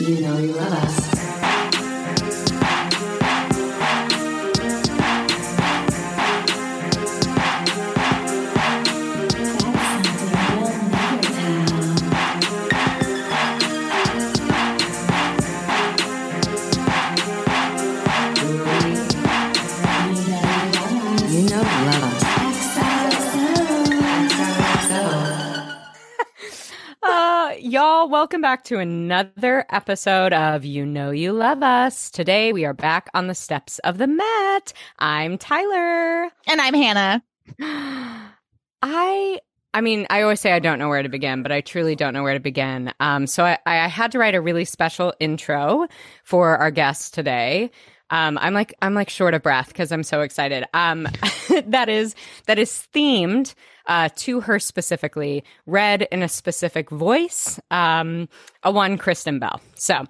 You know you love us. Y'all, welcome back to another episode of You Know You Love Us. Today we are back on the steps of the Met. I'm Tyler. And I'm Hannah. I I mean, I always say I don't know where to begin, but I truly don't know where to begin. Um, so I, I had to write a really special intro for our guest today. Um, I'm like I'm like short of breath because I'm so excited. Um, that is that is themed uh, to her specifically, read in a specific voice. Um, a one Kristen Bell. So.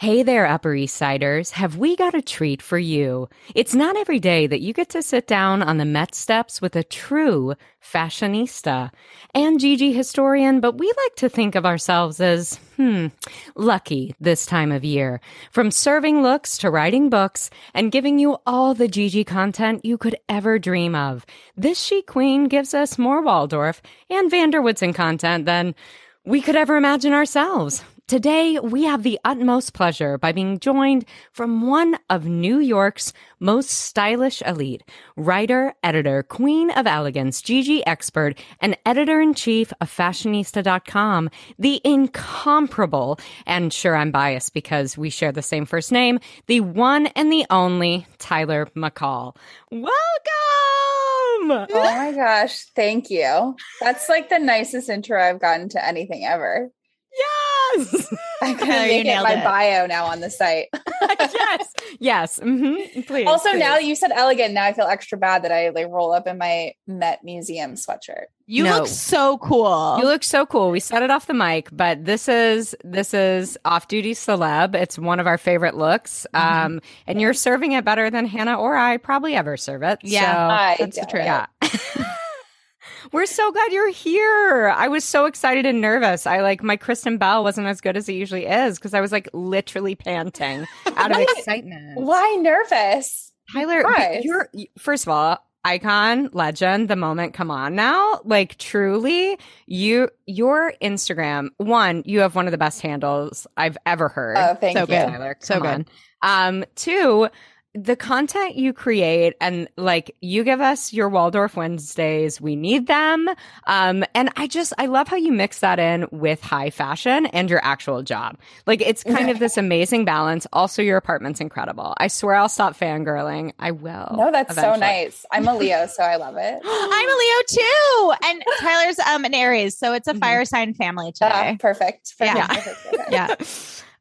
Hey there, Upper East Siders. Have we got a treat for you? It's not every day that you get to sit down on the Met steps with a true fashionista and GG historian, but we like to think of ourselves as, hmm, lucky this time of year. From serving looks to writing books and giving you all the GG content you could ever dream of. This chic queen gives us more Waldorf and van der Woodsen content than we could ever imagine ourselves. Today, we have the utmost pleasure by being joined from one of New York's most stylish elite, writer, editor, queen of elegance, GG expert, and editor in chief of fashionista.com, the incomparable, and sure, I'm biased because we share the same first name, the one and the only Tyler McCall. Welcome! Oh my gosh, thank you. That's like the nicest intro I've gotten to anything ever. Yes! I can Tyler, you make it nailed my it. bio now on the site. yes, yes. hmm Please. also, please. now you said elegant, now I feel extra bad that I like roll up in my Met Museum sweatshirt. You No. look so cool. You look so cool. We said it off the mic, but this is this is off duty celeb. It's one of our favorite looks. Mm-hmm. Um, and you're serving it better than Hannah or I probably ever serve it. Yeah. So, I that's the truth. it. yeah. We're so glad you're here. I was so excited and nervous. I like my Kristen Bell wasn't as good as it usually is because I was like literally panting out of excitement. Why nervous? Tyler, Surprise. you're first of all icon, legend. The moment, come on now. Like truly, you your Instagram one, you have one of the best handles I've ever heard. Oh, thank So you. good. Tyler, So come good. on. Um, two. The content you create and like you give us your Waldorf Wednesdays, we need them. Um, and I just, I love how you mix that in with high fashion and your actual job. Like it's kind of this amazing balance. Also, your apartment's incredible. I swear I'll stop fangirling. I will. No, that's so nice. I'm a Leo, so I love it. I'm a Leo too. And Tyler's um an Aries, so it's a Mhm. fire sign family Ah, today. perfect. perfect, Yeah. perfect. Yeah.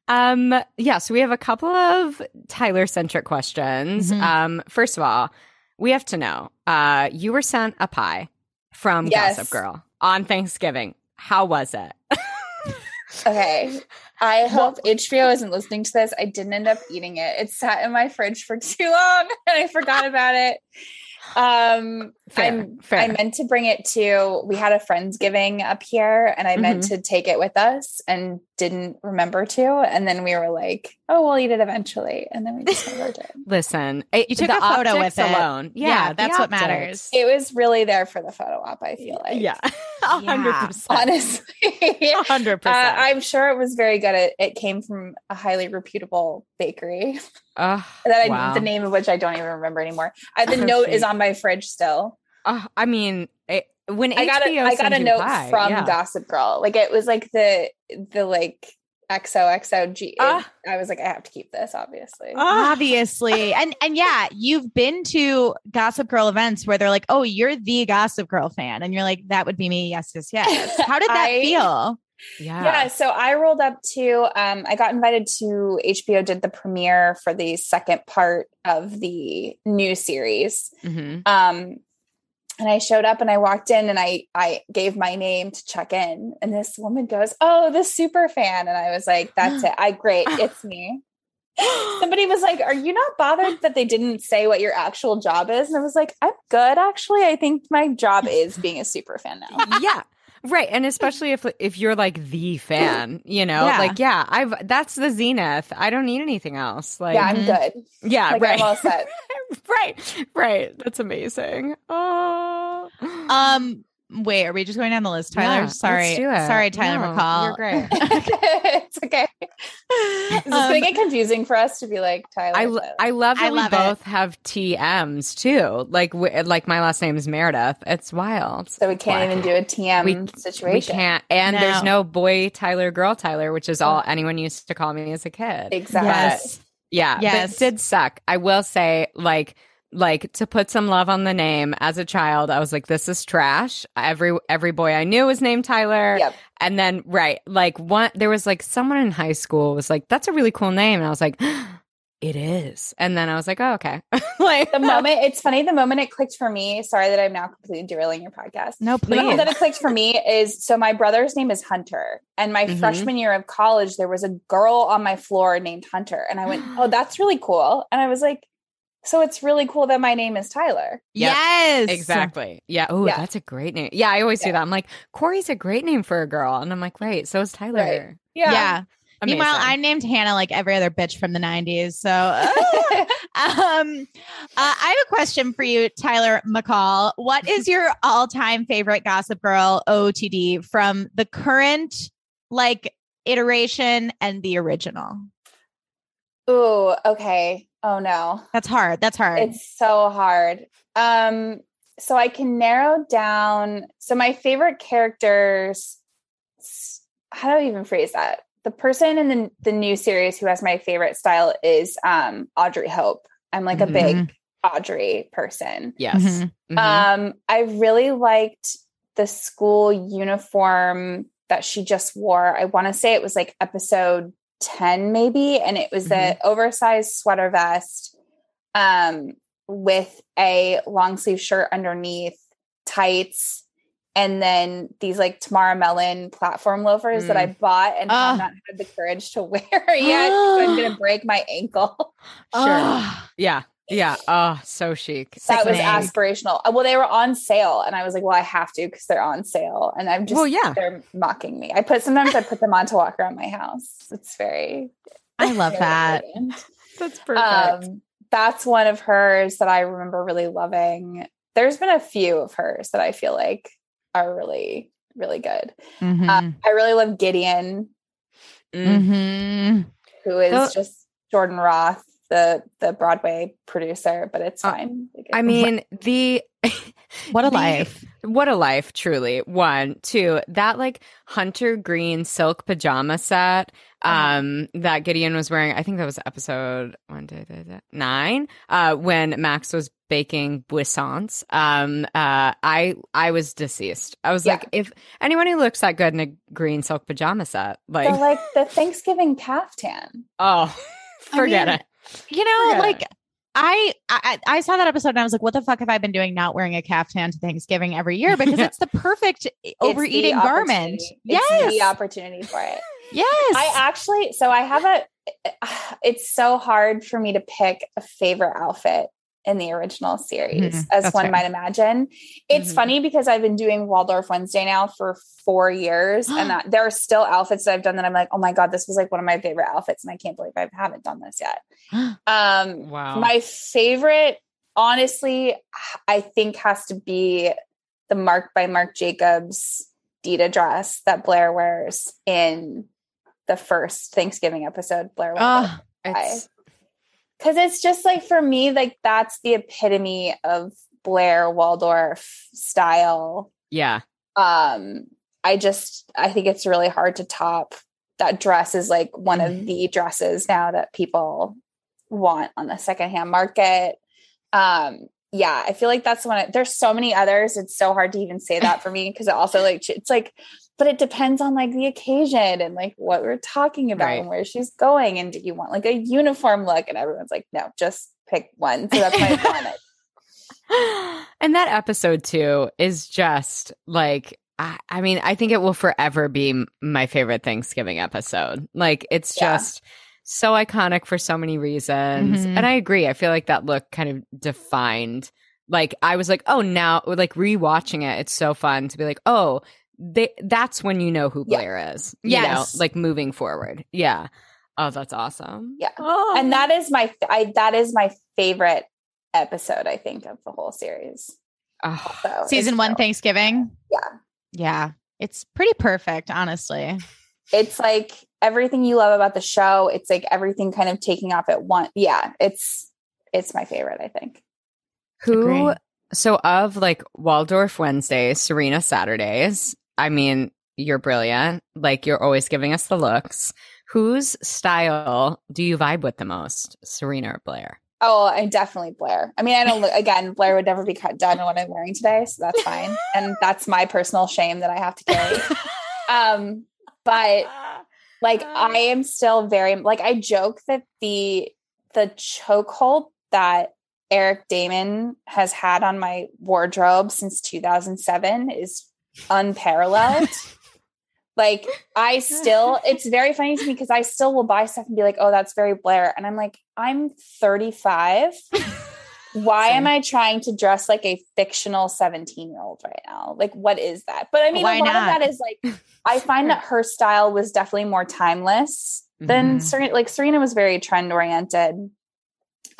Um, yeah, so we have a couple of Tyler centric questions. Mhm. Um, first of all, we have to know, uh, you were sent a pie from Yes. Gossip Girl on Thanksgiving. How was it? Okay. I hope HBO isn't listening to this. I didn't end up eating it. It sat in my fridge for too long and I forgot about it. Um Fair, I'm fair. I meant to bring it to we had a friendsgiving up here and I meant Mm-hmm. to take it with us and didn't remember to. And then we were like, oh, we'll eat it eventually. And then we just never did. Listen, it, You took the a photo optics with it. alone. Yeah, Yeah, that's what matters. It was really there for the photo op, I feel like. Yeah, a hundred Yeah. percent. Honestly. A hundred Uh, percent. I'm sure it was very good. It, it came from a highly reputable bakery Ugh, that I, wow. the name of which I don't even remember anymore. Uh, the Oh, note is on my fridge still. Ugh, I mean, it, when I got a, got a note pie, from yeah. Gossip Girl. Like it was like the the like XOXOG. Ah. I was like, I have to keep this, obviously. Ah. Obviously. And and yeah, you've been to Gossip Girl events where they're like, "Oh, you're the Gossip Girl fan." And you're like, "That would be me." Yes, yes, yes. How did that I- feel? yeah. yeah so i rolled up to um i got invited to hbo did the premiere for the second part of the new series Mhm. um and i showed up and i walked in and i i gave my name to check in. And this woman goes oh the super fan. And i was like that's it. I great. It's me. Somebody was like are you not bothered that they didn't say what your actual job is? And i was like i'm good actually. I think my job is being a super fan now. Yeah. Right, and especially if if you're like the fan, you know, Yeah. like yeah, I've that's the zenith. I don't need anything else. Like yeah, I'm good. yeah, Like right, I'm all set. right, right. That's amazing. Oh, Um, wait, are we just going down the list, Tyler? Yeah, let's sorry, do it. sorry, Tyler No, McCall. You're great. it's okay. Is this Um, gonna get confusing for us to be like Tyler? I, but- l- I love that I we love it. both have TMs too. Like w- like my last name is Meredith. It's wild. so we can't even do a TM We- We situation. can't, and there's No. no boy Tyler, girl Tyler, which is all anyone used to call me as a kid. Exactly. Yes. Yeah, but Yes. it did suck. I will say, like, like to put some love on the name. As a child, I was like, "This is trash." Every every boy I knew was named Tyler, Yep. and then right, like one, there was like someone in high school was like, "That's a really cool name," and I was like, "It is," and then I was like, "Oh, okay." like The moment it's funny, the moment it clicked for me. Sorry that I'm now completely derailing your podcast. No, please The moment that it clicked for me is so my brother's name is Hunter, and my Mhm. freshman year of college, there was a girl on my floor named Hunter, and I went, "Oh, that's really cool," and I was like, "So it's really cool that my name is Tyler." Yep. Yes, Exactly. Yeah. Oh, Yeah. that's a great name. Yeah, I always do that. I'm like, Corey's a great name for a girl, and I'm like, right. So is Tyler. Right. Yeah. Amazing. Meanwhile, I named Hannah like every other bitch from the '90s. So, uh, um, uh, I have a question for you, Tyler McCall. What is your all-time favorite Gossip Girl OTD from the current like iteration and the original? Ooh, okay. Oh no. That's hard. That's hard. It's so hard. Um, so I can narrow down. So my favorite characters. How do I even phrase that? The person in the the new series who has my favorite style is um Audrey Hope. I'm like a big Audrey person. yes. Mhm. Mhm. Um, I really liked the school uniform that she just wore. I want to say it was like episode 10, maybe, and it was the oversized sweater vest um with a long sleeve shirt underneath, tights, and then these like Tamara Mellon platform loafers that I bought and Ah. have not had the courage to wear yet. so I'm gonna break my ankle. sure. Ah. yeah. Yeah. Oh, so chic. that was aspirational. Uh, Well, they were on sale, and I was like, "Well, I have to because they're on sale." And I'm just, Well, yeah. they're mocking me. I put sometimes I put them on to walk around my house. It's very, I love very that. brilliant. That's perfect. Um, that's one of hers that I remember really loving. There's been a few of hers that I feel like are really, really good. Mhm. Um, I really love Gideon, Mm. Mhm. who is just Jordan Roth, the the Broadway producer, but it's Uh, fine. Like, I mean, the What a the- life. What a life, truly. One, two, that like hunter green silk pajama set Uh-huh. um that Gideon was wearing. I think that was episode one, two, three, four, nine, uh, when Max was baking buissons. Um, uh, I I was deceased. I was Yeah. like, if anyone who looks that good in a green silk pajama set, like, so like the Thanksgiving caftan. oh, I forget mean, it. You know, Forget like. I, I I saw that episode and I was like, what the fuck have I been doing not wearing a caftan to Thanksgiving every year? Because it's the perfect It's overeating the garment. Yes. It's the opportunity for it. yes. I actually, so I have a, eh, eh, it's so hard for me to pick a favorite outfit in the original series, Mhm, as that's one fair. might imagine. It's Mhm. funny because I've been doing Waldorf Wednesday now for four years, and that, there are still outfits that I've done that I'm like, oh my God, this was like one of my favorite outfits, and I can't believe I haven't done this yet. Um, Wow. my favorite, honestly, I think has to be the Marc by Marc Jacobs Dita dress that Blair wears in the first Thanksgiving episode. Blair Oh, it's, because it's just like for me, like that's the epitome of Blair Waldorf style. yeah. Um, I just I think it's really hard to top. That dress is like one of the dresses now that people want on the secondhand market. Um, yeah, I feel like that's one. There's so many others. It's so hard to even say that for me because it also like it's like, but it depends on like the occasion and like what we're talking about Right. and where she's going. And do you want like a uniform look? And everyone's like, no, just pick one. So that's my and that episode too is just like I, I mean i think it will forever be my favorite thanksgiving episode like it's Yeah. just so iconic for so many reasons Mhm. and i agree i feel like that look kind of defined like i was like oh now like rewatching it it's so fun to be like oh they that's when you know who Yeah. Blair is. You Yes. know, like moving forward. Yeah. Oh, that's awesome. Yeah. Oh. and that is my I that is my favorite episode I think of the whole series. Oh, So Season it's- one Thanksgiving. Yeah. Yeah. It's pretty perfect, honestly. It's like everything you love about the show. It's like everything kind of taking off at once. Yeah, it's it's my favorite. I think. who Agree. so of like Waldorf Wednesdays, Serena Saturdays. I mean, you're brilliant. Like you're always giving us the looks. Whose style do you vibe with the most, Serena or Blair? Oh, I definitely Blair. I mean, I don't look again. Blair would never be cut done in what I'm wearing today, so that's fine. and that's my personal shame that I have to carry. Um, but like I am still very like I joke that the the chokehold that Eric Daman has had on my wardrobe since 2007 is unparalleled. like I still it's very funny to me because I still will buy stuff and be like, "Oh, that's very Blair." And I'm like, "I'm 35. Why am I trying to dress like a fictional 17-year-old right now? Like what is that?" But I mean, Why a lot not? of that is like I find that her style was definitely more timeless than Mhm. Serena. Like Serena was very trend oriented.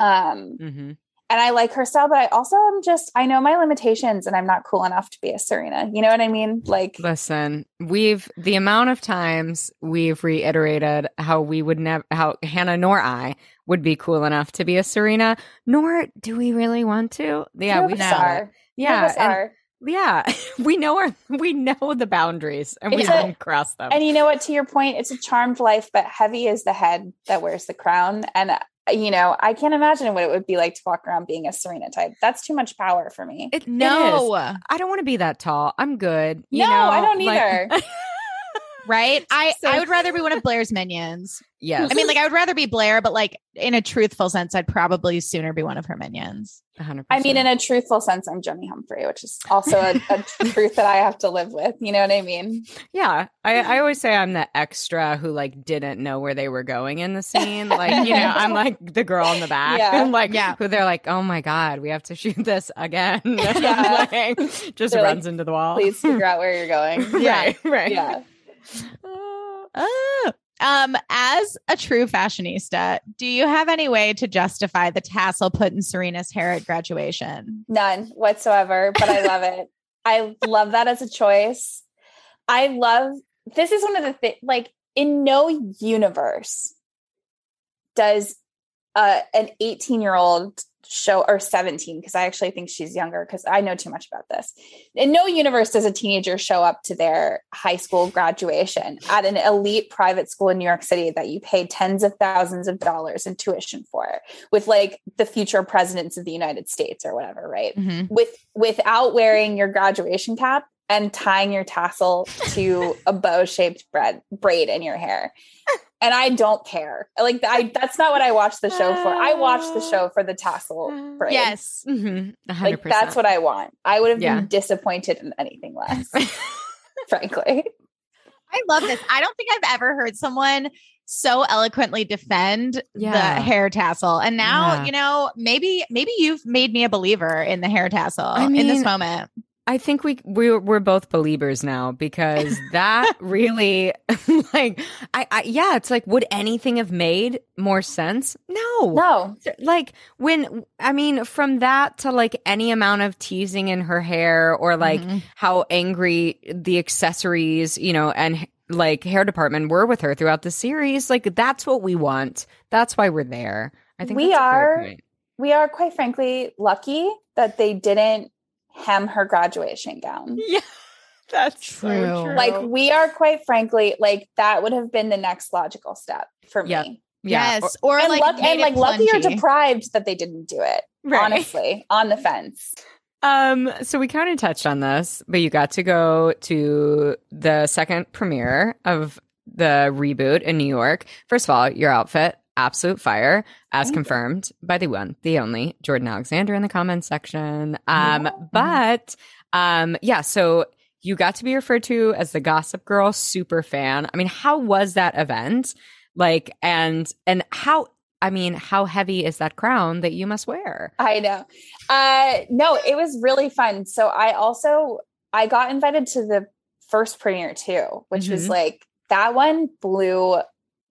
Um, Mm-hmm. And I like her style, but I also am just I know my limitations and I'm not cool enough to be a Serena. You know what I mean? Like Listen, we've the amount of times we've reiterated how we would never, how Hannah nor I would be cool enough to be a Serena, nor do we really want to. Yeah, we are. it. Few of Yeah, us and- are. Yeah, we know our, we know the boundaries, and we It's a- don't cross them. And you know what? To your point, it's a charmed life, but heavy is the head that wears the crown. And uh, you know, I can't imagine what it would be like to walk around being a Serena type. That's too much power for me. It- it is. No. I don't want to be that tall. I'm good. You No, know, I don't like- either. Right? I, So- I would rather be one of Blair's minions. yes, I mean, like, I would rather be Blair, but like in a truthful sense, I'd probably sooner be one of her minions. 100%. I mean, in a truthful sense, I'm Jenny Humphrey, which is also a, a truth that I have to live with. You know what I mean? Yeah, I, I always say I'm the extra who like didn't know where they were going in the scene. Like, you know, I'm like the girl in the back, Yeah. like Yeah. who they're like, oh my god, we have to shoot this again. Yeah. like, just They're like, runs into the wall. Please figure out where you're going. right, right. Yeah. Oh. Um, as a true fashionista, do you have any way to justify the tassel put in Serena's hair at graduation? None whatsoever, but I love it. I love that as a choice. I love this is one of the things like in no universe does uh, an 18 year old show or 17 because I actually think she's younger because I know too much about this. In no universe does a teenager show up to their high school graduation at an elite private school in New York City that you pay tens of thousands of dollars in tuition for with like the future presidents of the United States or whatever, right? Mhm. with without wearing your graduation cap and tying your tassel to a bow shaped braid in your hair. And I don't care. Like I that's not what I watch the show for. I watch the show for the tassel braid. Yes. Mhm, 100%. Like that's what I want. I would have Yeah. been disappointed in anything less, frankly. I love this. I don't think I've ever heard someone so eloquently defend Yeah. the hair tassel. And now, Yeah. you know, maybe maybe you've made me a believer in the hair tassel I in this moment. I think we we're we're both believers now because that really like I, I yeah it's like would anything have made more sense? No. No. Like when I mean from that to like any amount of teasing in her hair or like Mhm. how angry the accessories, you know, and like hair department were with her throughout the series, like that's what we want. That's why we're there. I think We that's a great are-. We are quite frankly lucky that they didn't hem her graduation gown. Yeah. That's so True. true. like we are quite frankly like that would have been the next logical step for Yeah. me yeah. yes. Or, and like, luck, and like lucky or deprived that they didn't do it Right. honestly on the fence Um, so we kind of touched on this, but you got to go to the second premiere of the reboot in New York. First of all, your outfit, absolute fire, as Thank you. confirmed by the one, the only Jordan Alexander in the comments section. Um, Yeah. but um, yeah, so you got to be referred to as the Gossip Girl super fan. I mean, how was that event? Like, and and how? I mean, how heavy is that crown that you must wear? i know uh no it was really fun so i also i got invited to the first premiere too, which was Mhm. like that one blew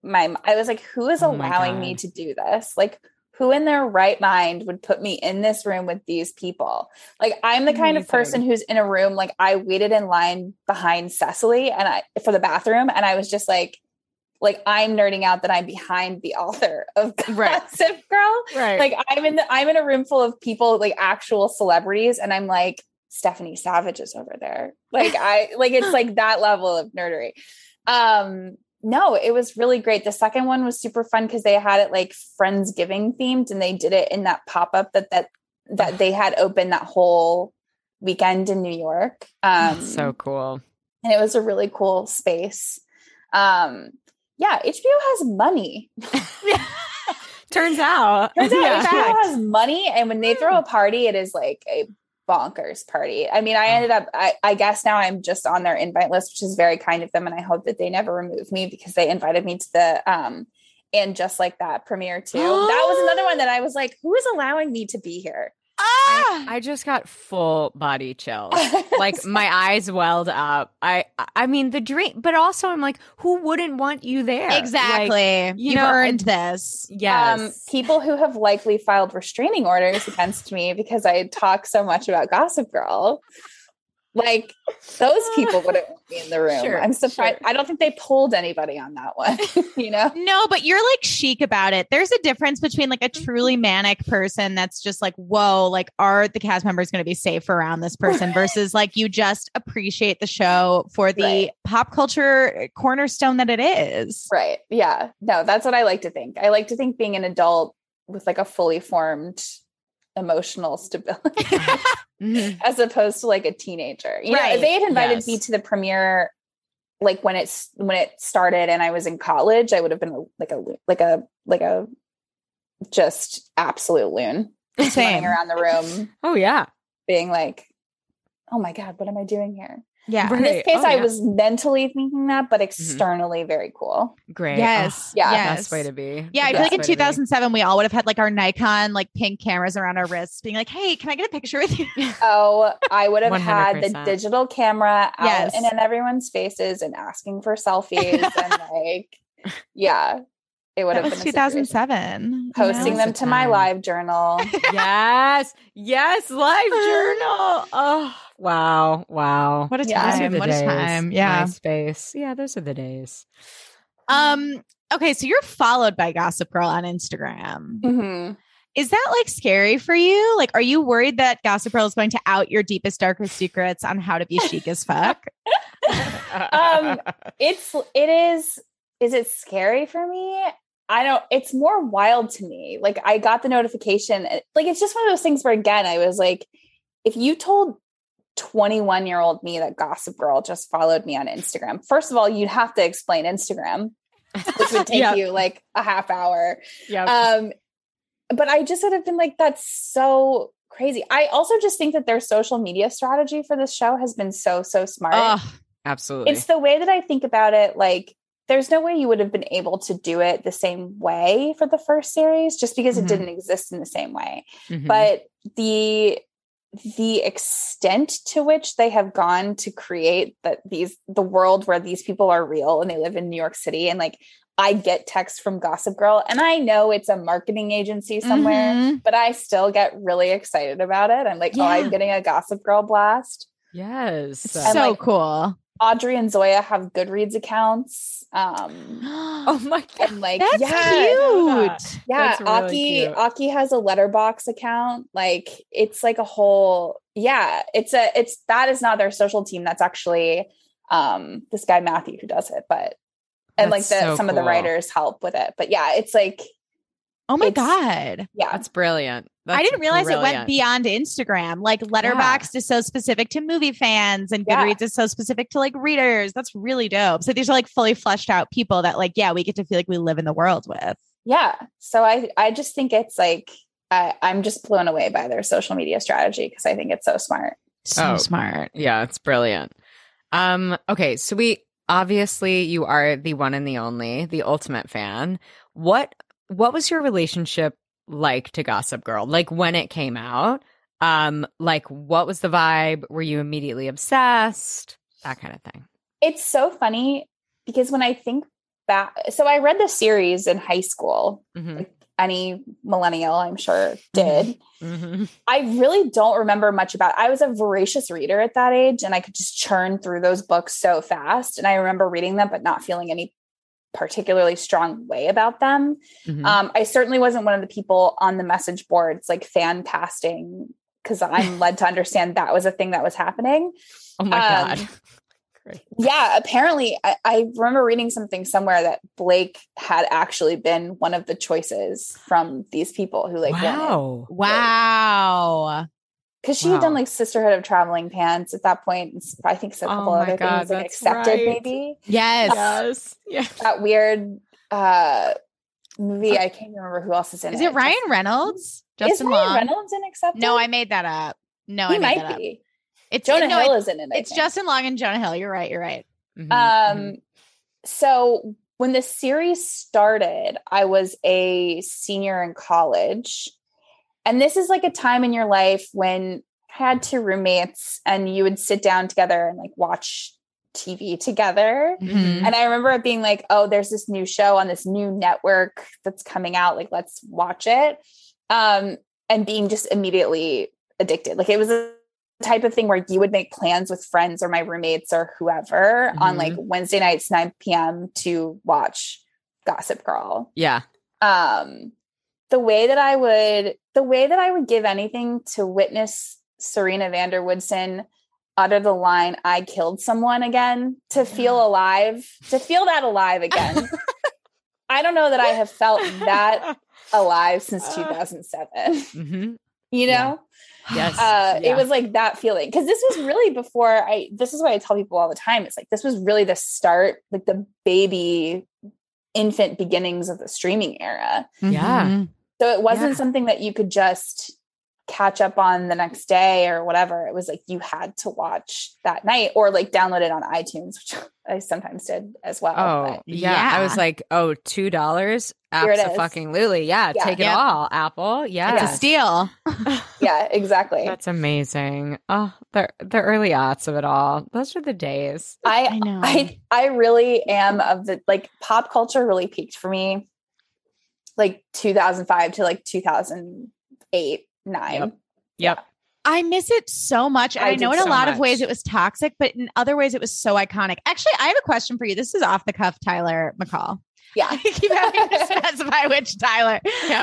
my. I was like, who is Oh allowing me to do this? Like, who in their right mind would put me in this room with these people? Like, I'm the kind of person who's in a room. Like, I waited in line behind Cecily and I for the bathroom, and I was just like. Like I'm nerding out that I'm behind the author of Right. Gossip Girl Right. like i'm in the i'm in a room full of people like actual celebrities and i'm like stephanie savage is over there like i like it's like that level of nerdery um no it was really great the second one was super fun because they had it like friendsgiving themed and they did it in that pop-up that that that they had open that whole weekend in new york um That's so cool. and it was a really cool space um yeah hbo has money Turns out. Turns out Yeah. HBO has money, and when they throw a party, it is like a bonkers party. I mean, I ended up, I, I guess now I'm just on their invite list, which is very kind of them, and I hope that they never remove me because they invited me to the um and just like that premiere too. that was another one that I was like, who is allowing me to be here? Ah! I just got full body chills. like my eyes welled up. I I mean the dream, but also I'm like, who wouldn't want you there? Like, exactly. you You've know, earned this. yes. Um, people who have likely filed restraining orders against me because I talk so much about Gossip Girl. Like those people wouldn't me in the room. Sure, I'm surprised. sure. I don't think they pulled anybody on that one. you know? No, but you're like chic about it. There's a difference between like a mm-hmm. truly manic person that's just like, whoa, like, are the cast members going to be safe around this person versus like you just appreciate the show for the Right. pop culture cornerstone that it is. Right. Yeah. No, that's what I like to think. I like to think being an adult with like a fully formed emotional stability Mhm. as opposed to like a teenager. You Right. if they had invited me to the premiere like when it's when it started and I was in college, I would have been like a like a like a just absolute loon Same. running around the room Oh yeah. being like, "Oh my god, what am I doing here?" Yeah. In this Right. case, Oh, I yeah. Mm-hmm. was mentally thinking that, but externally very cool. Great. Yes. Oh, Yeah. Yes. Best way to be. Yeah, I feel like in way to be. 2007 we all would have had like our Nikon like pink cameras around our wrists, being like, "Hey, can I get a picture with you?" Oh, I would have had the digital camera out Yes. and in everyone's faces and asking for selfies and like, yeah, it would That have was been a situation. 2007. Posting know? them That's to the my live journal. yes. Yes. Live journal. Oh wow. Wow. What a Yeah. Time! the What a time! Yeah. MySpace. Yeah, those are the days. Um. Okay, so you're followed by Gossip Girl on Instagram. Mhm. Is that like scary for you? Like, are you worried that Gossip Girl is going to out your deepest, darkest secrets on how to be chic as fuck? Um, It's it is is it scary for me? I don't it's more wild to me. Like I got the notification. uh, Like it's just one of those things where again I was like if you told 21 year old me that Gossip Girl just followed me on Instagram. First of all, you'd have to explain Instagram, which would take Yeah. you like a half hour. yeah. Um, but I just would have been like, that's so crazy. I also just think that their social media strategy for this show has been so, so smart. Oh, Absolutely. It's the way that I think about it. Like, there's no way you would have been able to do it the same way for the first series just because Mhm. it didn't exist in the same way Mhm. but the the extent to which they have gone to create that these the world where these people are real and they live in New York City and like I get texts from Gossip Girl and I know it's a marketing agency somewhere mhm. but I still get really excited about it I'm like oh I'm getting a Gossip Girl blast yes. And, so like, cool. Audrey and Zoya have Goodreads accounts um oh my god. and like That's yeah cute. Yeah, That's really Aki cute. Aki has a Letterboxd account. Like it's like a whole yeah, it's a it's that is not their social team. That's actually um this guy Matthew who does it, but and like That's the so some of the writers help with it. But yeah, it's like Oh my god. yeah. That's brilliant. I didn't realize it went beyond Instagram. Like Letterboxd is so specific to movie fans and Yeah. Goodreads is so specific to like readers. That's really dope. So these are like fully fleshed out people that like, yeah, we get to feel like we live in the world with. Yeah. So I I just think it's like I, I'm just blown away by their social media strategy because I think it's so smart. So Oh. smart. Yeah, it's brilliant. Um, okay, so we obviously you are the one and the only, the ultimate fan. What what was your relationship like to Gossip Girl? Like when it came out? Um, like what was the vibe? Were you immediately obsessed? that kind of thing. it's so funny because when I think back, so I read the series in high school. Mhm. Any millennial, I'm sure, did. Mhm. I really don't remember much about. I was a voracious reader at that age, and I could just churn through those books so fast. And I remember reading them, but not feeling any particularly strong way about them. Mhm. Um, I certainly wasn't one of the people on the message boards like fan casting because I'm led to understand that was a thing that was happening. oh my um, god. Great. Yeah, apparently, I, I remember reading something somewhere that Blake had actually been one of the choices from these people who like Wow. Wow. Because she had done like Sisterhood of Traveling Pants at that point. I think a Oh couple my other God, things like accepted right. maybe Yes. Yes. Yeah. that weird uh movie. I can't remember who else is in Is it. it Ryan Justin- Reynolds? Is Justin Ryan Long? Reynolds in Accepted? No, I made that up. No, he I made might that up. be. It's Jonah no, Hill it- is in it. I it's think. Justin Long and Jonah Hill. You're right. You're right. Mhm. Um, Mhm. so when the series started, I was a senior in college. And this is like a time in your life when I had two roommates and you would sit down together and like watch TV together. Mhm. And I remember it being like, oh, there's this new show on this new network that's coming out. Like, let's watch it. Um, and being just immediately addicted. Like, it was a type of thing where you would make plans with friends or my roommates or whoever on like Wednesday nights, 9 p.m. to watch Gossip Girl. yeah. Um, the way that I would, the way that I would give anything to witness Serena van der Woodsen utter the line, I killed someone again, to feel alive, to feel that alive again. I don't know that I have felt that alive since 2007. Mhm. You Yeah. know? Yes. uh Yeah. it was like that feeling because this was really before i this is what i tell people all the time it's like this was really the start like the baby infant beginnings of the streaming era Yeah. Mhm. So it wasn't Yeah. something that you could just catch up on the next day or whatever it was like you had to watch that night or like download it on itunes which i sometimes did as well Oh but- yeah. I was Yeah. like, oh, two dollars. Here it is. fucking Lily. Yeah, Yeah. take it Yep. all. Apple. Yeah. It's a steal. yeah exactly That's amazing. Oh, the the early aughts of it all. Those are the days. I I know. I I really am of the like pop culture really peaked for me like 2005 to like 2008 9 Yep. Yep. I miss it so much. And I I, know did in a so lot of ways it was toxic, but in other ways it was so iconic. Actually, I have a question for you. This is off the cuff, Tyler McCall. yeah I keep having to specify which Tyler. Yeah.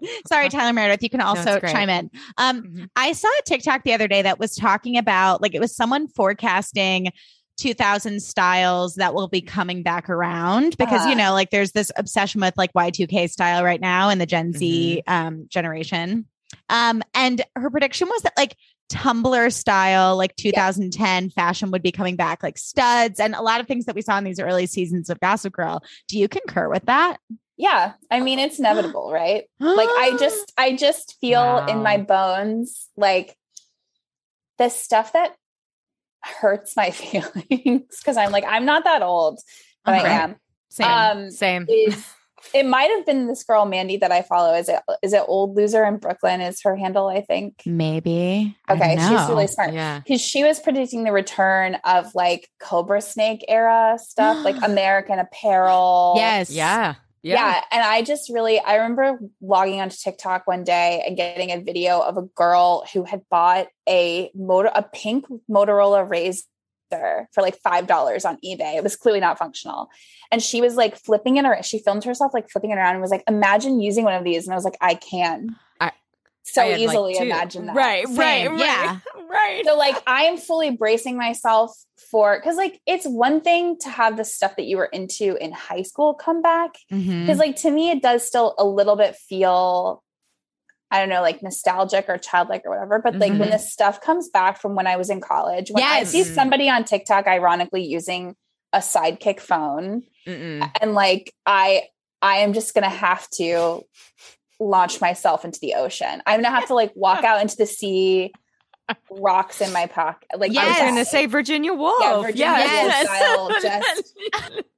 Um, sorry, Tyler Meredith. You can also it's great. chime in. Um, Mhm. I saw a TikTok the other day that was talking about like it was someone forecasting 2000 styles that will be coming back around because Uh-huh. you know like there's this obsession with like Y2K style right now in the Gen Z um generation. Um and her prediction was that like Tumblr style like 2010 fashion would be coming back like studs and a lot of things that we saw in these early seasons of Gossip Girl. Do you concur with that? yeah i mean it's inevitable right like i just i just feel in my bones like the stuff that hurts my feelings because i'm like i'm not that old but Okay. i am Same. um Same. is it might have been this girl Mandy that I follow. Is it is it old loser in Brooklyn? Is her handle? I think. Maybe. Okay, she's really smart Yeah. because she was predicting the return of like Cobrasnake era stuff, like American Apparel. Yes. Yeah. Yeah. Yeah. And I just really, I remember logging onto TikTok one day and getting a video of a girl who had bought a motor, a pink Motorola Razr for like $5 on eBay. It was clearly not functional. And she was like flipping it around. She filmed herself like flipping it around and was like, imagine using one of these. And I was like, I can. I- so I had, like, easily imagine that. Right. Same. Right. Right. Yeah. Right. So like I am fully bracing myself for because like it's one thing to have the stuff that you were into in high school come back Mhm. because like to me it does still a little bit feel i don't know like nostalgic or childlike or whatever but like when Mhm. this stuff comes back from when i was in college when i see somebody on tiktok ironically using a sidekick phone Mm-mm. and like i i am just gonna have to launch myself into the ocean i'm gonna have to like walk out into the sea rocks in my pocket like yes. I was going to say Virginia Woolf. Virginia Woolf Yes. style, just-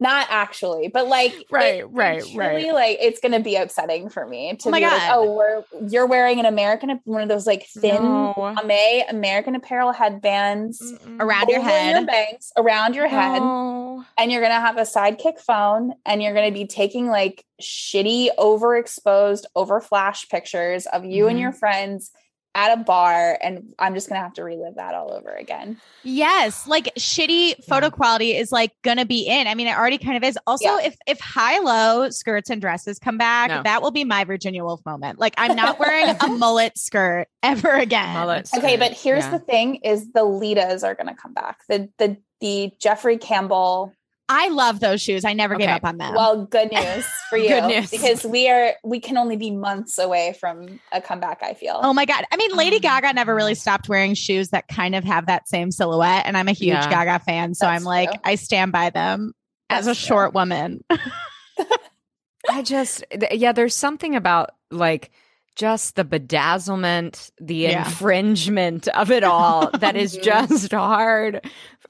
not actually, but like Right, it- right, really right. like it's gonna be upsetting for me to Oh my be like, oh, we're you're wearing an American one of those like thin No. lame American apparel headbands Around your head. your bangs, around your head, No. and you're gonna have a sidekick phone, and you're gonna be taking like shitty, overexposed, over flash pictures of you and Mhm. your friends at a bar, and I'm just gonna have to relive that all over again. Yes, like shitty photo quality is like gonna be in. I mean, it already kind of is. Also, Yeah. if if high low skirts and dresses come back, No. that will be my Virginia Woolf moment. Like I'm not wearing a mullet skirt ever again. Mullet Okay, but here's yeah. the thing: is the Litas are gonna come back. The the the Jeffrey Campbell I love those shoes. I never gave up on them. Well, good news for you. Good news. Because we are we can only be months away from a comeback, I feel. Oh my god! I mean, Lady Oh, Gaga never really stopped wearing shoes that kind of have that same silhouette, and I'm a huge Yeah. Gaga fan, so I'm like, true. I stand by them as a true. short woman. I just, th- yeah, there's something about like just the bedazzlement, the Yeah. infringement of it all that is just hard.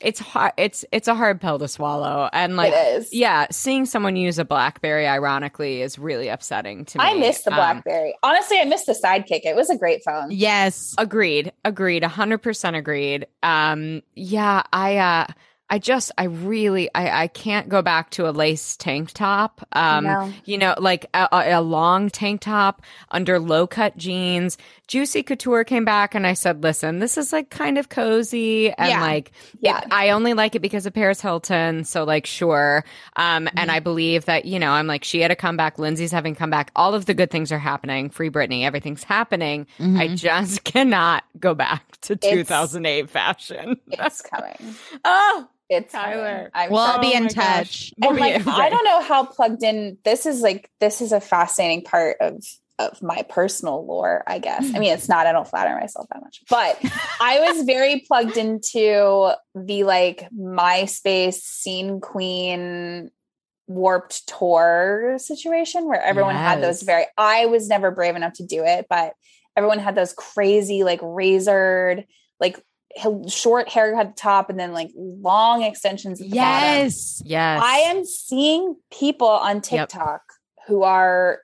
It's hard. It's it's a hard pill to swallow, and like, it is. yeah, seeing someone use a BlackBerry, ironically, is really upsetting to me. I miss the Um, BlackBerry. Honestly, I miss the Sidekick. It was a great phone. yes, Agreed. Agreed. A hundred percent agreed. Um, yeah, I, uh, I just, I really, I, I can't go back to a lace tank top. Um, No. you know, like a, a a long tank top under low cut jeans. Juicy Couture came back and I said, listen, this is like kind of cozy and Yeah. like, Yeah. it- I only like it because of Paris Hilton. So like, sure. Um, and I believe that, you know, I'm like, she had a comeback. Lindsay's having a comeback. All of the good things are happening. Free Britney. Everything's happening. I Mhm. just cannot go back to It's- 2008 fashion. It's coming. oh, It's Tyler. Coming. I'm we'll sorry. be Oh in my gosh. touch. We'll and be- like I right. don't know how plugged in this is like this is a fascinating part of of my personal lore, I guess. I mean, it's mm. not, I don't flatter myself that much, but I was very plugged into the like MySpace scene queen warped tour situation where everyone had those very I was never brave enough to do it, but everyone had those crazy like razored like short hair at the top and then like long extensions the bottom. Yes, yes. I am seeing people on TikTok who are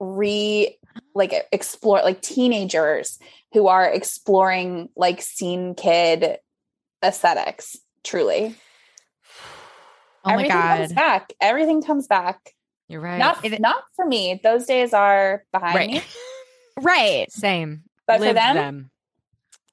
re like explore like teenagers who are exploring like scene kid aesthetics. Truly, oh my everything comes god, back. Everything comes back. You're right. Not It- not for me. Those days are behind me. right. right? Same. But for Live them,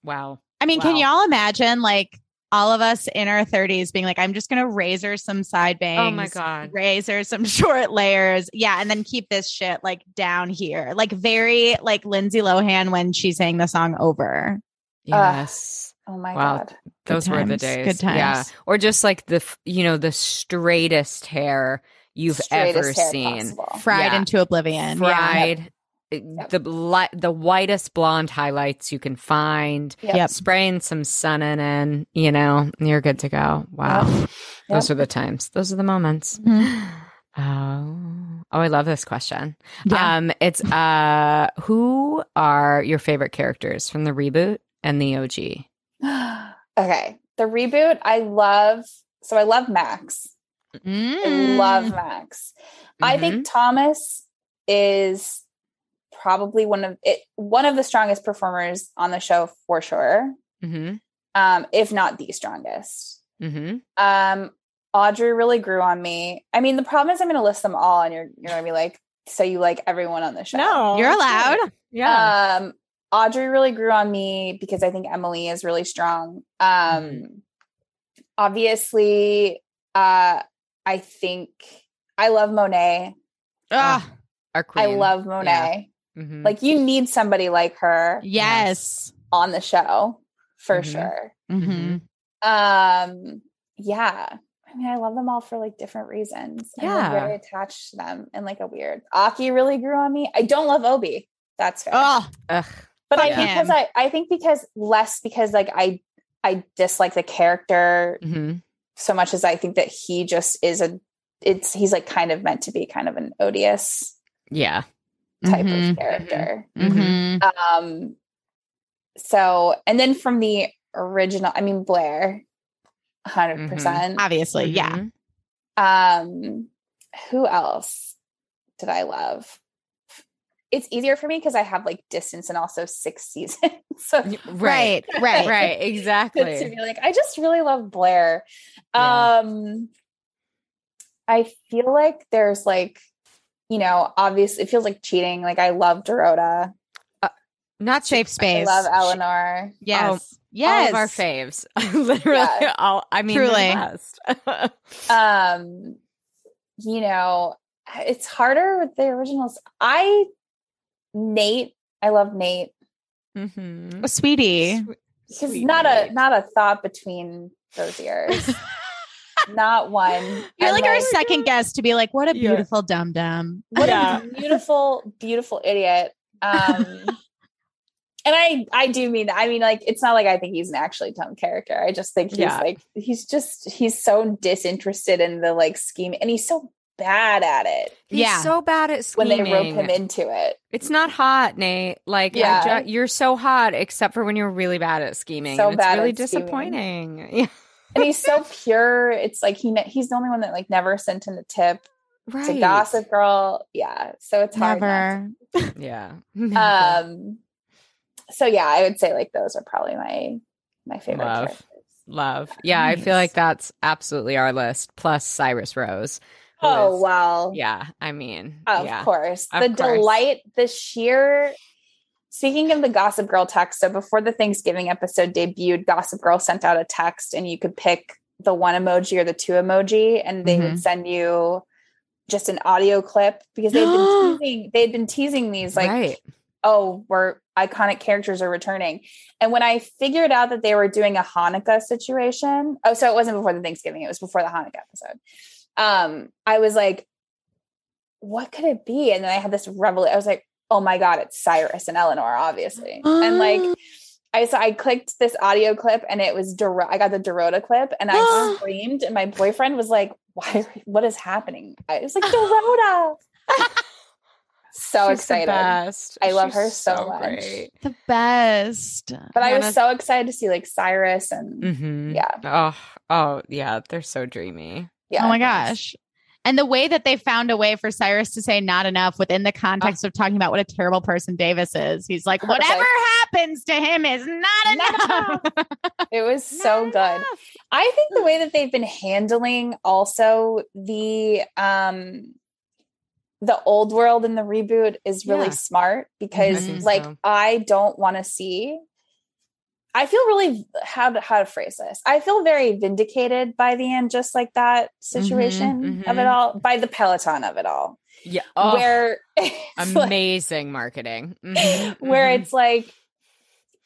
Wow. I mean, can y'all imagine like all of us in our 30s being like, I'm just gonna razor some side bangs. Oh my God. razor some short layers. Yeah, and then keep this shit like down here, like very like Lindsay Lohan when she sang the song "Over." Yes. oh my Wow. god, Those were the days. Good Yeah. times. Or just like the, you know, the straightest hair you've ever Straightest hair seen. possible. Fried Yeah. into oblivion. Yeah. Fried. The li- the whitest blonde highlights you can find. Yep. Yep. Spraying some sun in, and you know you're good to go. Wow, Yep. those are the times. Those are the moments. Mhm. Oh, oh, I love this question. Yeah. Um, it's uh, who are your favorite characters from the reboot and the OG? okay, the reboot. I love. So I love Max. I Mm. love Max. I Mm-hmm. think Thomas is probably one of it one of the strongest performers on the show for sure. Mm-hmm. Um, if not the strongest. Mm-hmm. Um, Audrey really grew on me. I mean, the problem is I'm gonna list them all and you're you're gonna be like, so you like everyone on the show. No, You're allowed. Yeah. Um, Audrey really grew on me because I think Emily is really strong. Um, Mm-hmm. obviously, uh, I think I love Monet. Ah, Our queen. I love Monet. Mhm. Like you need somebody like her yes. on the show for Mhm. sure. Mhm. Um, yeah. I mean, I love them all for like different reasons. I'm like, Yeah. very attached to them in like a weird. Aki really grew on me. I don't love Obi. That's fair. Oh, Ugh. but I fuck because. I I think because less because like I I dislike the character Mhm. so much as I think that he just is a it's he's like kind of meant to be kind of an odious Yeah. Type Mhm. of character. Mhm. Mhm. Um so and then from the original, I mean Blair, 100%. percent obviously, yeah. Mhm. Um, who else did I love? It's easier for me because I have like distance and also six seasons. so Right, right. right, to exactly. be like, I just really love Blair. Yeah. Um, I feel like there's like, you know, obviously it feels like cheating. Like I love Dorota. Not Safe I space. love Eleanor. Yes. All yes. of our faves. Literally, Yeah. all. I mean, Truly. the best. Um, you know, it's harder with the originals. I Nate, I love Nate. Mhm. A sweetie. Swe- He's sweet not a not a thought between those ears. not one. You're And, like our second guest to be like, what a Yeah. beautiful dum dum. what Yeah. a beautiful, beautiful idiot. Um and I I do mean that. I mean, like, it's not like I think he's an actually dumb character. I just think he's Yeah. like he's just he's so disinterested in the like scheme and he's so bad at it He's Yeah. so bad at when they rope him into it. It's not hot, Nate. Like, Yeah. Ju- you're so hot, except for when you're really bad at scheming. So and it's bad really at scheming. disappointing. Yeah. And he's so pure. It's like he ne- he's the only one that like never sent in a tip Right. to Gossip Girl. Yeah, so it's hard. not Never. Yeah. to- Um. So yeah, I would say like those are probably my my favorite Love. characters. Love. Yeah, I feel like that's absolutely our list. Plus Cyrus Rose. Oh is- well, Yeah, I mean, of yeah. course. Of the course. delight, the sheer. Speaking of the Gossip Girl text, so before the Thanksgiving episode debuted, Gossip Girl sent out a text, and you could pick the one emoji or the two emoji, and they Mm-hmm. would send you just an audio clip because they'd been teasing. They'd been teasing these like right. oh, we're iconic characters are returning. And when I figured out that they were doing a Hanukkah situation, oh, so it wasn't before the Thanksgiving, it was before the Hanukkah episode. Um, I was like, what could it be? And then I had this revelation. I was like, oh my God, it's Cyrus and Eleanor, obviously. and like I so I clicked this audio clip and it was Dor- I got the Dorota clip and I screamed and my boyfriend was like, why what is happening? I was like, Dorota. so She's the excited. best. I love She's her so much. great. the best. But I was so excited to see like Cyrus and Mhm. yeah, Oh, oh, yeah. They're so dreamy. yeah. oh my gosh. And the way that they found a way for Cyrus to say not enough within the context of talking about what a terrible person Davis is. He's like, Perfect. whatever happens to him is not enough. It was so Not good. enough. I think the way that they've been handling also the um the old world in the reboot is really Yeah. smart because I think like so. I don't want to see I feel really how to how to phrase this. I feel very vindicated by the end, just like that situation of it mhm. all, by the Peloton of it all. Yeah. Oh, where it's like- amazing marketing. Mhm, where mhm. it's like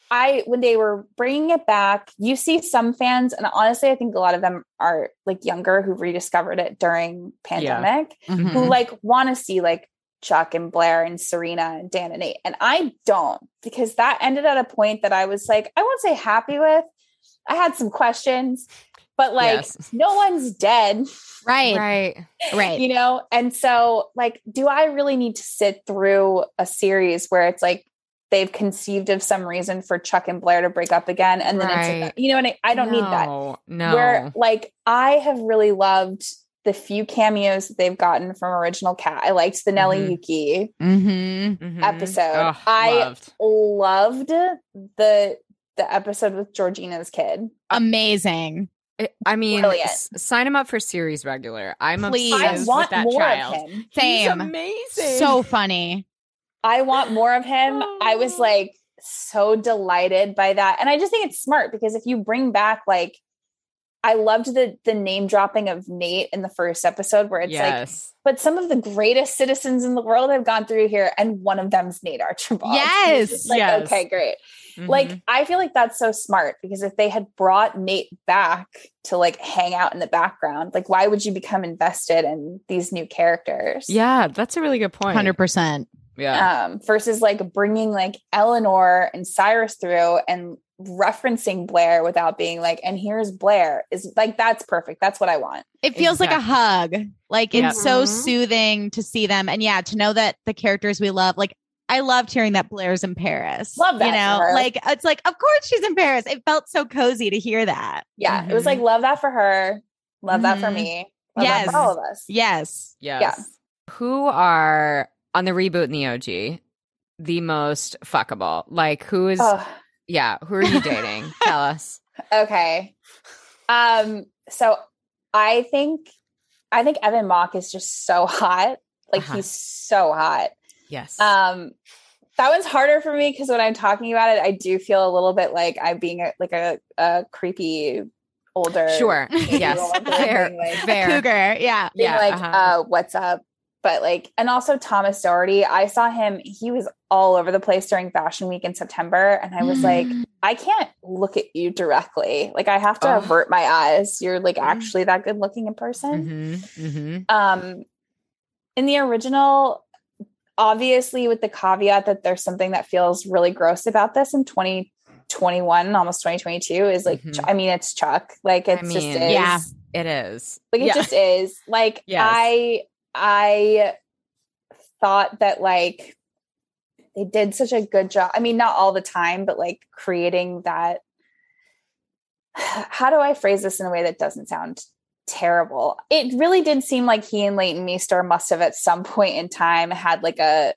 I when they were bringing it back, you see some fans, and honestly, I think a lot of them are like younger who rediscovered it during pandemic, who Mhm. like want to see like Chuck and Blair and Serena and Dan and Nate, and I don't because that ended at a point that I was like, I won't say happy with. I had some questions, but like Yes. no one's dead Right. right. Right. you know and so like do i really need to sit through a series where it's like they've conceived of some reason for chuck and blair to break up again and then it's Right. like, you know and I, I don't need that No, No. where like i have really loved the few cameos that they've gotten from original cat i liked the nelly Mhm. yuki Mm-hmm. Mhm. episode. Oh, I- loved. loved the the episode with georgina's kid Amazing. I- I mean, s- sign him up for series regular. I'm Please. obsessed i with want that more child. of him He's Same. amazing. So funny. I want more of him. I was Oh. like so delighted by that. And I just think it's smart because if you bring back like I loved the the name dropping of Nate in the first episode where it's like but some of the greatest citizens in the world have gone through here and one of them's Nate Archibald. Yes, like yes. okay, great. Mhm. Like I feel like that's so smart because if they had brought Nate back to like hang out in the background, like why would you become invested in these new characters? yeah, that's a really good point. 100%. Yeah. um, versus like bringing like Eleanor and Cyrus through and referencing Blair without being like, and here's Blair is like, that's perfect. That's what I want. It feels like a hug. Like it's Yep. so Mhm. soothing to see them. And yeah, to know that the characters we love, like I loved hearing that Blair's in Paris. Love that You know, like it's like, of course she's in Paris. It felt so cozy to hear that. Yeah. It was like, love that for her. Love that for Mhm. me. Love that Yes. for all of us. Yes. Yes. Who are on the reboot and the OG the most fuckable? Like who is Oh, yeah, who are you dating? Tell us. okay. Um, so I think I think Evan Mock is just so hot. Like Uh-huh. he's so hot. Yes. Um, that one's harder for me because when I'm talking about it, I do feel a little bit like I'm being a, like a, a creepy older. sure. Yes. girl Fair. like, Fair. Cougar. Yeah. being Yeah, like uh-huh. uh, what's up? But like, and also Thomas Doherty, I saw him. He was all over the place during Fashion Week in September, and I was like, I can't look at you directly. Like, I have to Oh. avert my eyes. You're like Mhm. actually that good looking in person. Mhm, mhm. Um, in the original, obviously, with the caveat that there's something that feels really gross about this in 2021, almost 2022, is like, Mhm. I mean, it's Chuck. Like, it's just mean, is. Yeah. It is. Like, it Yeah. just is. Like, Yes. I, I thought that like they did such a good job. I mean, not all the time, but like creating that. How do I phrase this in a way that doesn't sound terrible? It really did seem like he and Leighton Meester must have at some point in time had like a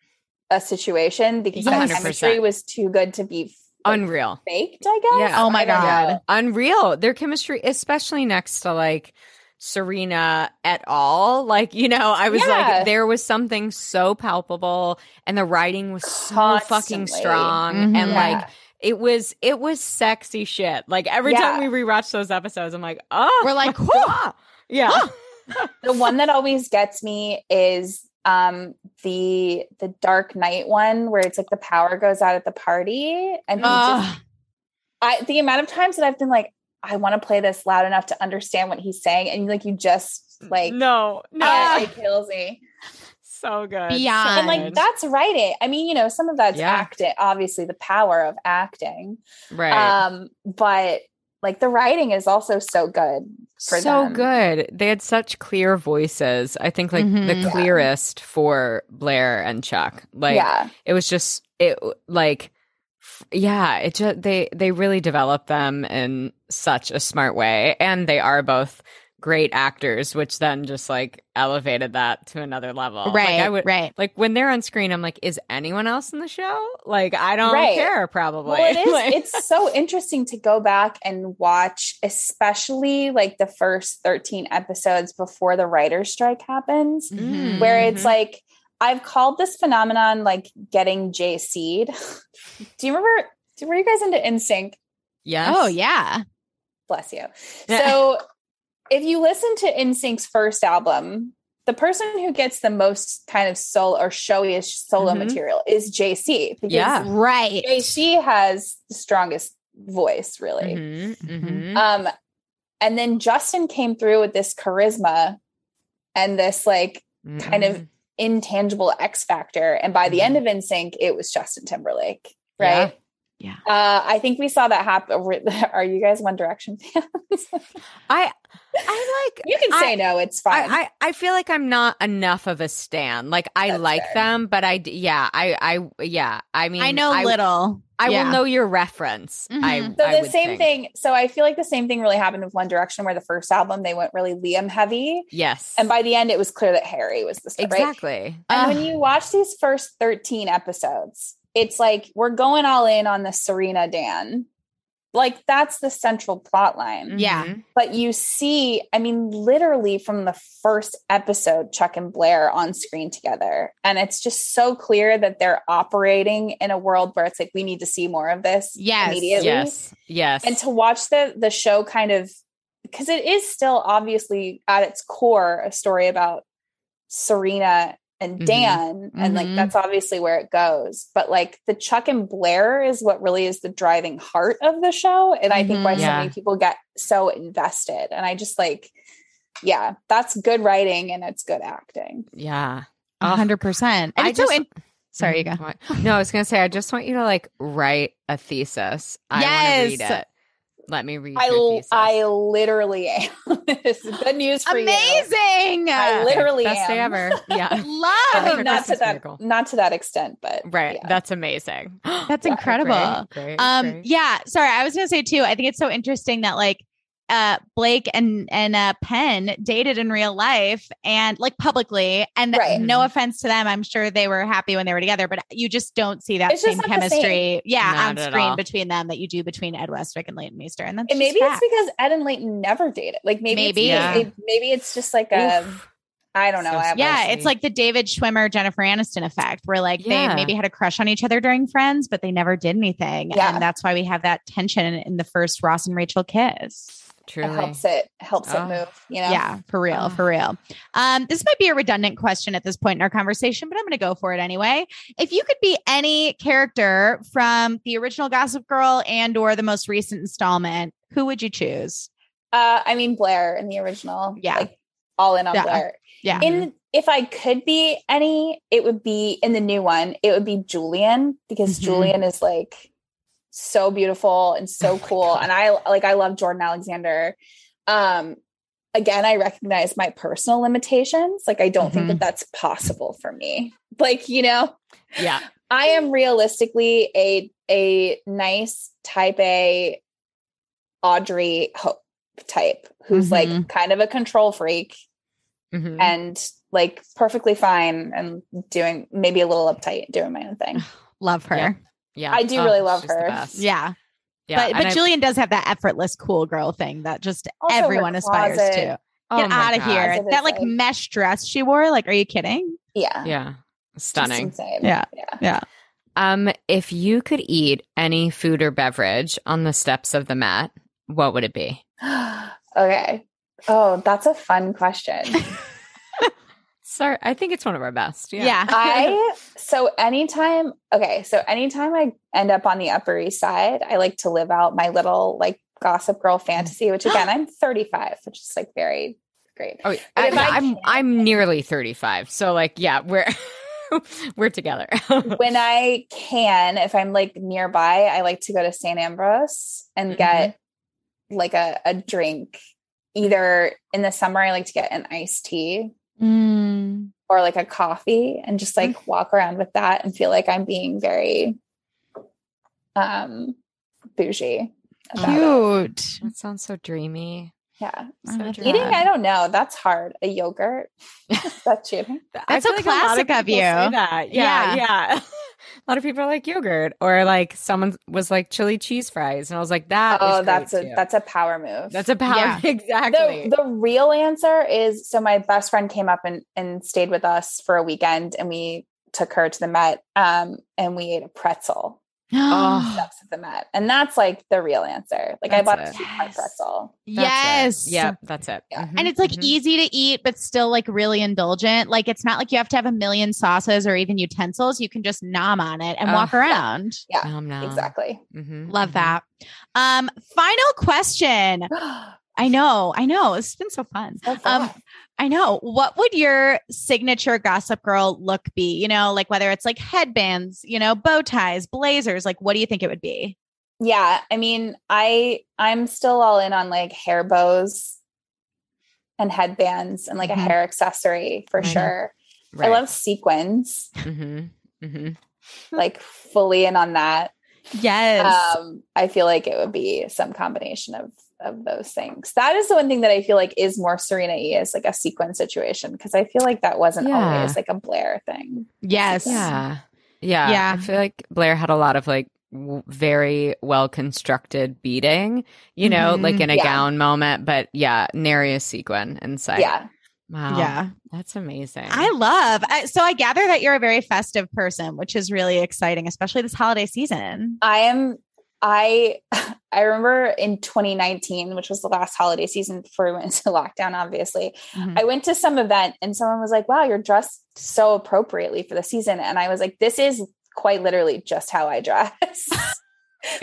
a situation because that 100%. chemistry was too good to be like, Unreal. faked. I guess. Yeah. Oh my God. know. Unreal. Their chemistry, especially next to like Serena at all. Like, you know, I was Yeah. like, there was something so palpable and the writing was so fucking Constantly. strong. Mhm. And Yeah. like, it was it was sexy shit. Like every Yeah. time we rewatch those episodes, I'm like, oh, We're like, my whew. God. yeah, the one that always gets me is um the the dark night one where it's like the power goes out at the party and he just I the amount of times that I've been like I want to play this loud enough to understand what he's saying and like you just like no, no, ah, it kills me so good, Beyond. and like that's writing I mean you know some of that's Yeah. acting obviously the power of acting right. um but like the writing is also so good for so them. good. They had such clear voices. I think like Mhm. the Yeah. clearest for Blair and Chuck. Like yeah it was just it like f- yeah, it just they they really developed them in such a smart way and they are both great actors which then just like elevated that to another level. Like, right. I would right. like when they're on screen I'm like is anyone else in the show? Like I don't Right. care probably. Well, it is. Like- it's so interesting to go back and watch, especially like the first 13 episodes before the writer's strike happens, Mhm. where it's Mhm. like, I've called this phenomenon like getting JC'd. Do you remember? Were you guys into NSYNC? yes. Oh yeah. Bless you. So, if you listen to NSYNC's first album, the person who gets the most kind of solo or showiest solo Mhm. material is JC Yeah. Right. JC has the strongest voice, really. Mhm, mhm. Um, and then Justin came through with this charisma and this like kind of. Intangible X factor. And by the end of NSYNC, it was Justin Timberlake, right? Yeah. Uh, I think we saw that happen. Are you guys One Direction fans? I I like you can say I- no, it's fine. I, I I feel like I'm not enough of a stan. Like I That's like fair. them, but I yeah I I yeah I mean I know I, little. I Yeah. will know your reference. I Mhm. so I the would same think. thing. So I feel like the same thing really happened with One Direction, where the first album they went really Liam heavy, Yes, and by the end it was clear that Harry was the star. right? exactly. And Ugh. when you watch these first 13 episodes, it's like we're going all in on the Serena Dan. Like that's the central plot line. Yeah. Mhm. But you see, I mean, literally from the first episode, Chuck and Blair on screen together. And it's just so clear that they're operating in a world where it's like, we need to see more of this Yes. immediately. Yes, yes, And to watch the the show kind of because it is still obviously at its core a story about Serena and Mhm. Dan and like Mhm. that's obviously where it goes but like the Chuck and Blair is what really is the driving heart of the show and I think why Mhm. so many people get so invested and I just like yeah that's good writing and it's good acting yeah. A hundred percent. And I it's so just- in- sorry, you go. What? No, I was gonna say I just want you to like write a thesis. I want to read Yes. it. Let me read I your. I literally am this is good news for you Amazing. I literally best day ever. Yeah. I love. Perfect mean, not to that miracle. not to that extent but Right. yeah. That's amazing. That's Yeah, incredible. Great, great, Um, great. yeah, sorry. I was gonna say too, I think it's so interesting that like uh Blake and and uh Penn dated in real life and like publicly and Right. no offense to them I'm sure they were happy when they were together but you just don't see that It's same not the same. chemistry yeah Not on screen all. between them that you do between Ed Westwick and Leighton Meester and that's And just maybe it's because Ed and Leighton never dated. Like maybe, Maybe. it's, Yeah. it- maybe it's just like a, Oof. I don't know. So I yeah, Obviously. it's like the David Schwimmer Jennifer Aniston effect, where like Yeah. they maybe had a crush on each other during Friends, but they never did anything, Yeah. and that's why we have that tension in the first Ross and Rachel kiss. It helps it helps Oh. it move. You know. Yeah, for real, Oh. for real. Um, this might be a redundant question at this point in our conversation, but I'm going to go for it anyway. If you could be any character from the original Gossip Girl and or the most recent installment, who would you choose? Uh, I mean Blair in the original. Yeah. Like all in on Yeah. Blair. Yeah. In if I could be any, it would be in the new one. It would be Julian because Mhm. Julian is like so beautiful and so Oh cool, and I like I love Jordan Alexander. Um, again, I recognize my personal limitations. Like I don't think Mhm. that that's possible for me. Like you know, Yeah. I am realistically a a nice type A Audrey Hope type who's Mhm. like kind of a control freak Mhm. and like perfectly fine and doing maybe a little uptight doing my own thing. Love her. Yeah. Yeah. yeah. I do Oh, really love her. Yeah. Yeah. but but I- Julian does have that effortless cool girl thing that just everyone aspires closet. to. oh Get my out of God. here. Closet That like, like- mesh dress she wore. Like, are you kidding? Yeah. Yeah. Stunning. Yeah. Yeah. Yeah. Um, if you could eat any food or beverage on the steps of the Met, what would it be? okay. Oh, that's a fun question. Sorry, I think it's one of our best. Yeah. Yeah. I so anytime okay, so anytime I end up on the Upper East Side, I like to live out my little like gossip girl fantasy, which again, I'm 35, which is like very great. Oh, But I, if I I'm I'm nearly 35. So like, yeah, we're we're together. when I can, if I'm like nearby, I like to go to St. Ambroeus and Mhm. get like a, a drink. Either in the summer, I like to get an iced tea Mm. or like a coffee and just like walk around with that and feel like I'm being very um bougie. about it. Cute. that sounds so dreamy. Yeah. I So. Eating, I don't know. That's hard. A yogurt. That's cheating. That's so feel like a lot classic of you. that. Yeah, yeah. a lot of people are like yogurt, or like someone was like chili cheese fries, and I was like, that Oh, great that's a too. that's a power move. that's a power. Yeah. exactly. the, the real answer is so my best friend came up and, and stayed with us for a weekend and we took her to the Met um, and we ate a pretzel Oh. steps of the Met. And that's like the real answer. Like I That's bought it. a two part Yes. pretzel. That's yes. it. Yep, that's it. Yeah. Mhm, And it's like mhm. easy to eat, but still like really indulgent. Like it's not like you have to have a million sauces or even utensils. You can just nom on it and Oh. walk around. Yeah, Nom, nom. Exactly. Mhm, Love mhm. that. Um, final question. I know, I know. It's been so fun. So Um, fun. I know. What would your signature gossip girl look be? You know, like whether it's like headbands, you know, bow ties, blazers, like what do you think it would be? yeah. I mean, I I'm still all in on like hair bows and headbands and like Mhm. a hair accessory for sure. Right. I love sequins, Mhm, mhm. like fully in on that. Yes. um i feel like it would be some combination of of those things that is the one thing that i feel like is more serena e is like a sequence situation because i feel like that wasn't Yeah. always like a blair thing yes. Yeah. Yeah. Yeah. I feel like Blair had a lot of like w- very well constructed beating, you know, Mhm. like in a Yeah. gown moment, but yeah, nary a sequin inside. yeah Wow. Yeah. That's amazing. I love. I, so I gather that you're a very festive person, which is really exciting, especially this holiday season. i am i i remember in 2019 which was the last holiday season before we went into lockdown obviously Mhm. I went to some event and someone was like, wow, you're dressed so appropriately for the season. And I was like, this is quite literally just how I dress.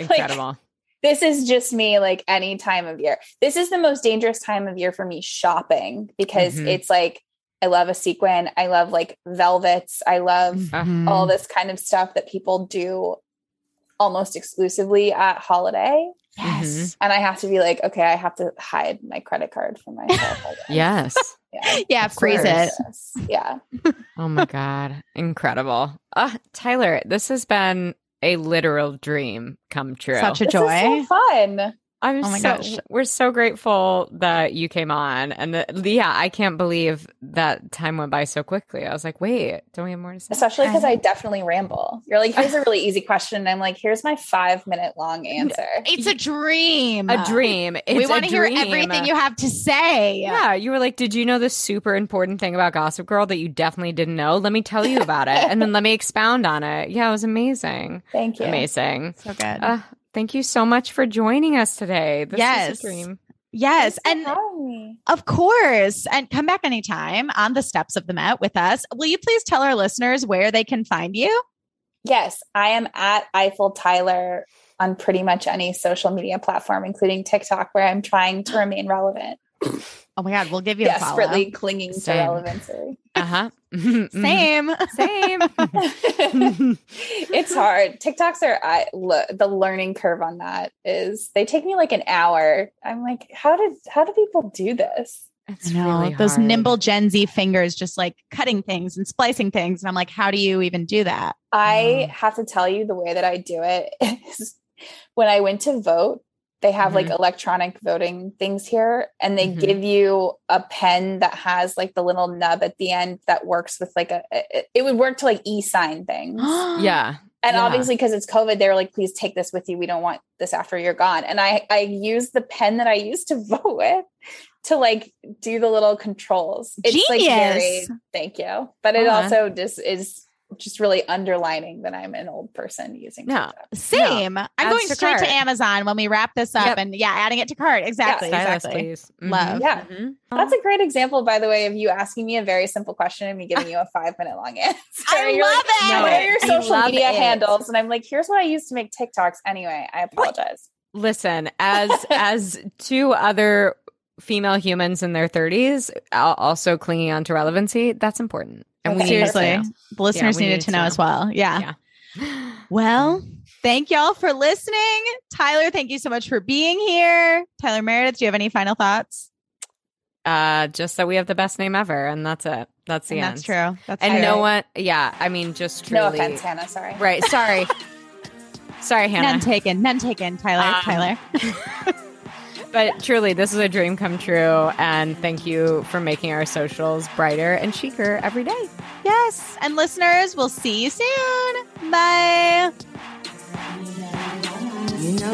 like, Incredible. this is just me like any time of year. This is the most dangerous time of year for me shopping because Mhm. it's like, I love a sequin. I love like velvets. I love Mhm. all this kind of stuff that people do almost exclusively at holiday. Yes. And I have to be like, okay, I have to hide my credit card from myself. I yes. Yeah. Yeah, freeze course. it. Yeah. Oh my God. Incredible. Uh, Tyler, this has been a literal dream come true. Such a This joy. is so fun. I'm Oh my so gosh. we're so grateful that you came on, and the, yeah, I can't believe that time went by so quickly. I was like, wait, don't we have more to say? Especially because I definitely ramble. You're like, here's a really easy question. And I'm like, here's my five minute long answer. It's a dream. a dream. It's we want to hear everything you have to say. Yeah, you were like, did you know this super important thing about Gossip Girl that you definitely didn't know? Let me tell you about it, and then let me expound on it. Yeah, it was amazing, Thank you. amazing. So good. Uh, thank you so much for joining us today. This Yes. is a dream. yes. Thanks And. Of course. And come back anytime on the steps of the Met with us. Will you please tell our listeners where they can find you? Yes, I am at Eiffel Tyler on pretty much any social media platform, including TikTok, where I'm trying to remain relevant, Oh my God, we'll give you a desperately clinging to relevancy. Uh huh. Same. Same. it's hard. TikToks are I look the learning curve on that is they take me like an hour. I'm like, how did how do people do this? It's I know really those hard. nimble Gen Z fingers just like cutting things and splicing things. And I'm like, how do you even do that? I have to tell you the way that I do it is when I went to vote, they have like electronic voting things here and they Mhm. give you a pen that has like the little nub at the end that works with like a it, would work to like e-sign things. Yeah. And Yeah. obviously, because it's COVID, they were like, please take this with you. We don't want this after you're gone. And I, I used the pen that I used to vote with to like do the little controls. It's like very, Genius. thank you. But it Uh-huh. also just is just really underlining that I'm an old person using No. TikTok. Same. I'm going to straight cart. to Amazon when we wrap this up Yep. and yeah, adding it to cart. Exactly. Stylus, exactly. please. Love. Yeah. Mhm. That's a great example, by the way, of you asking me a very simple question and me giving you a five minute long answer. I you're love like, it. No, What are your social media it. handles? And I'm like, here's what I use to make TikToks. Anyway, I apologize. Listen, as as two other female humans in their 30s also clinging on to relevancy, that's important. And we Okay, need to Seriously. The listeners we needed need to to know know. as well. Yeah. Yeah. Well, thank y'all for listening. Tyler, thank you so much for being here. Tyler Meredith, do you have any final thoughts? Uh, just that we have the best name ever, and that's it. That's the And end. that's true. That's And true. no one, yeah, I mean, just truly. No offense, Hannah. Sorry. Right. Sorry. sorry, Hannah. None taken. None taken, Tyler. Um, Tyler. but truly, this is a dream come true. And thank you for making our socials brighter and chicer every day. Yes. And listeners, we'll see you soon. Bye. You know,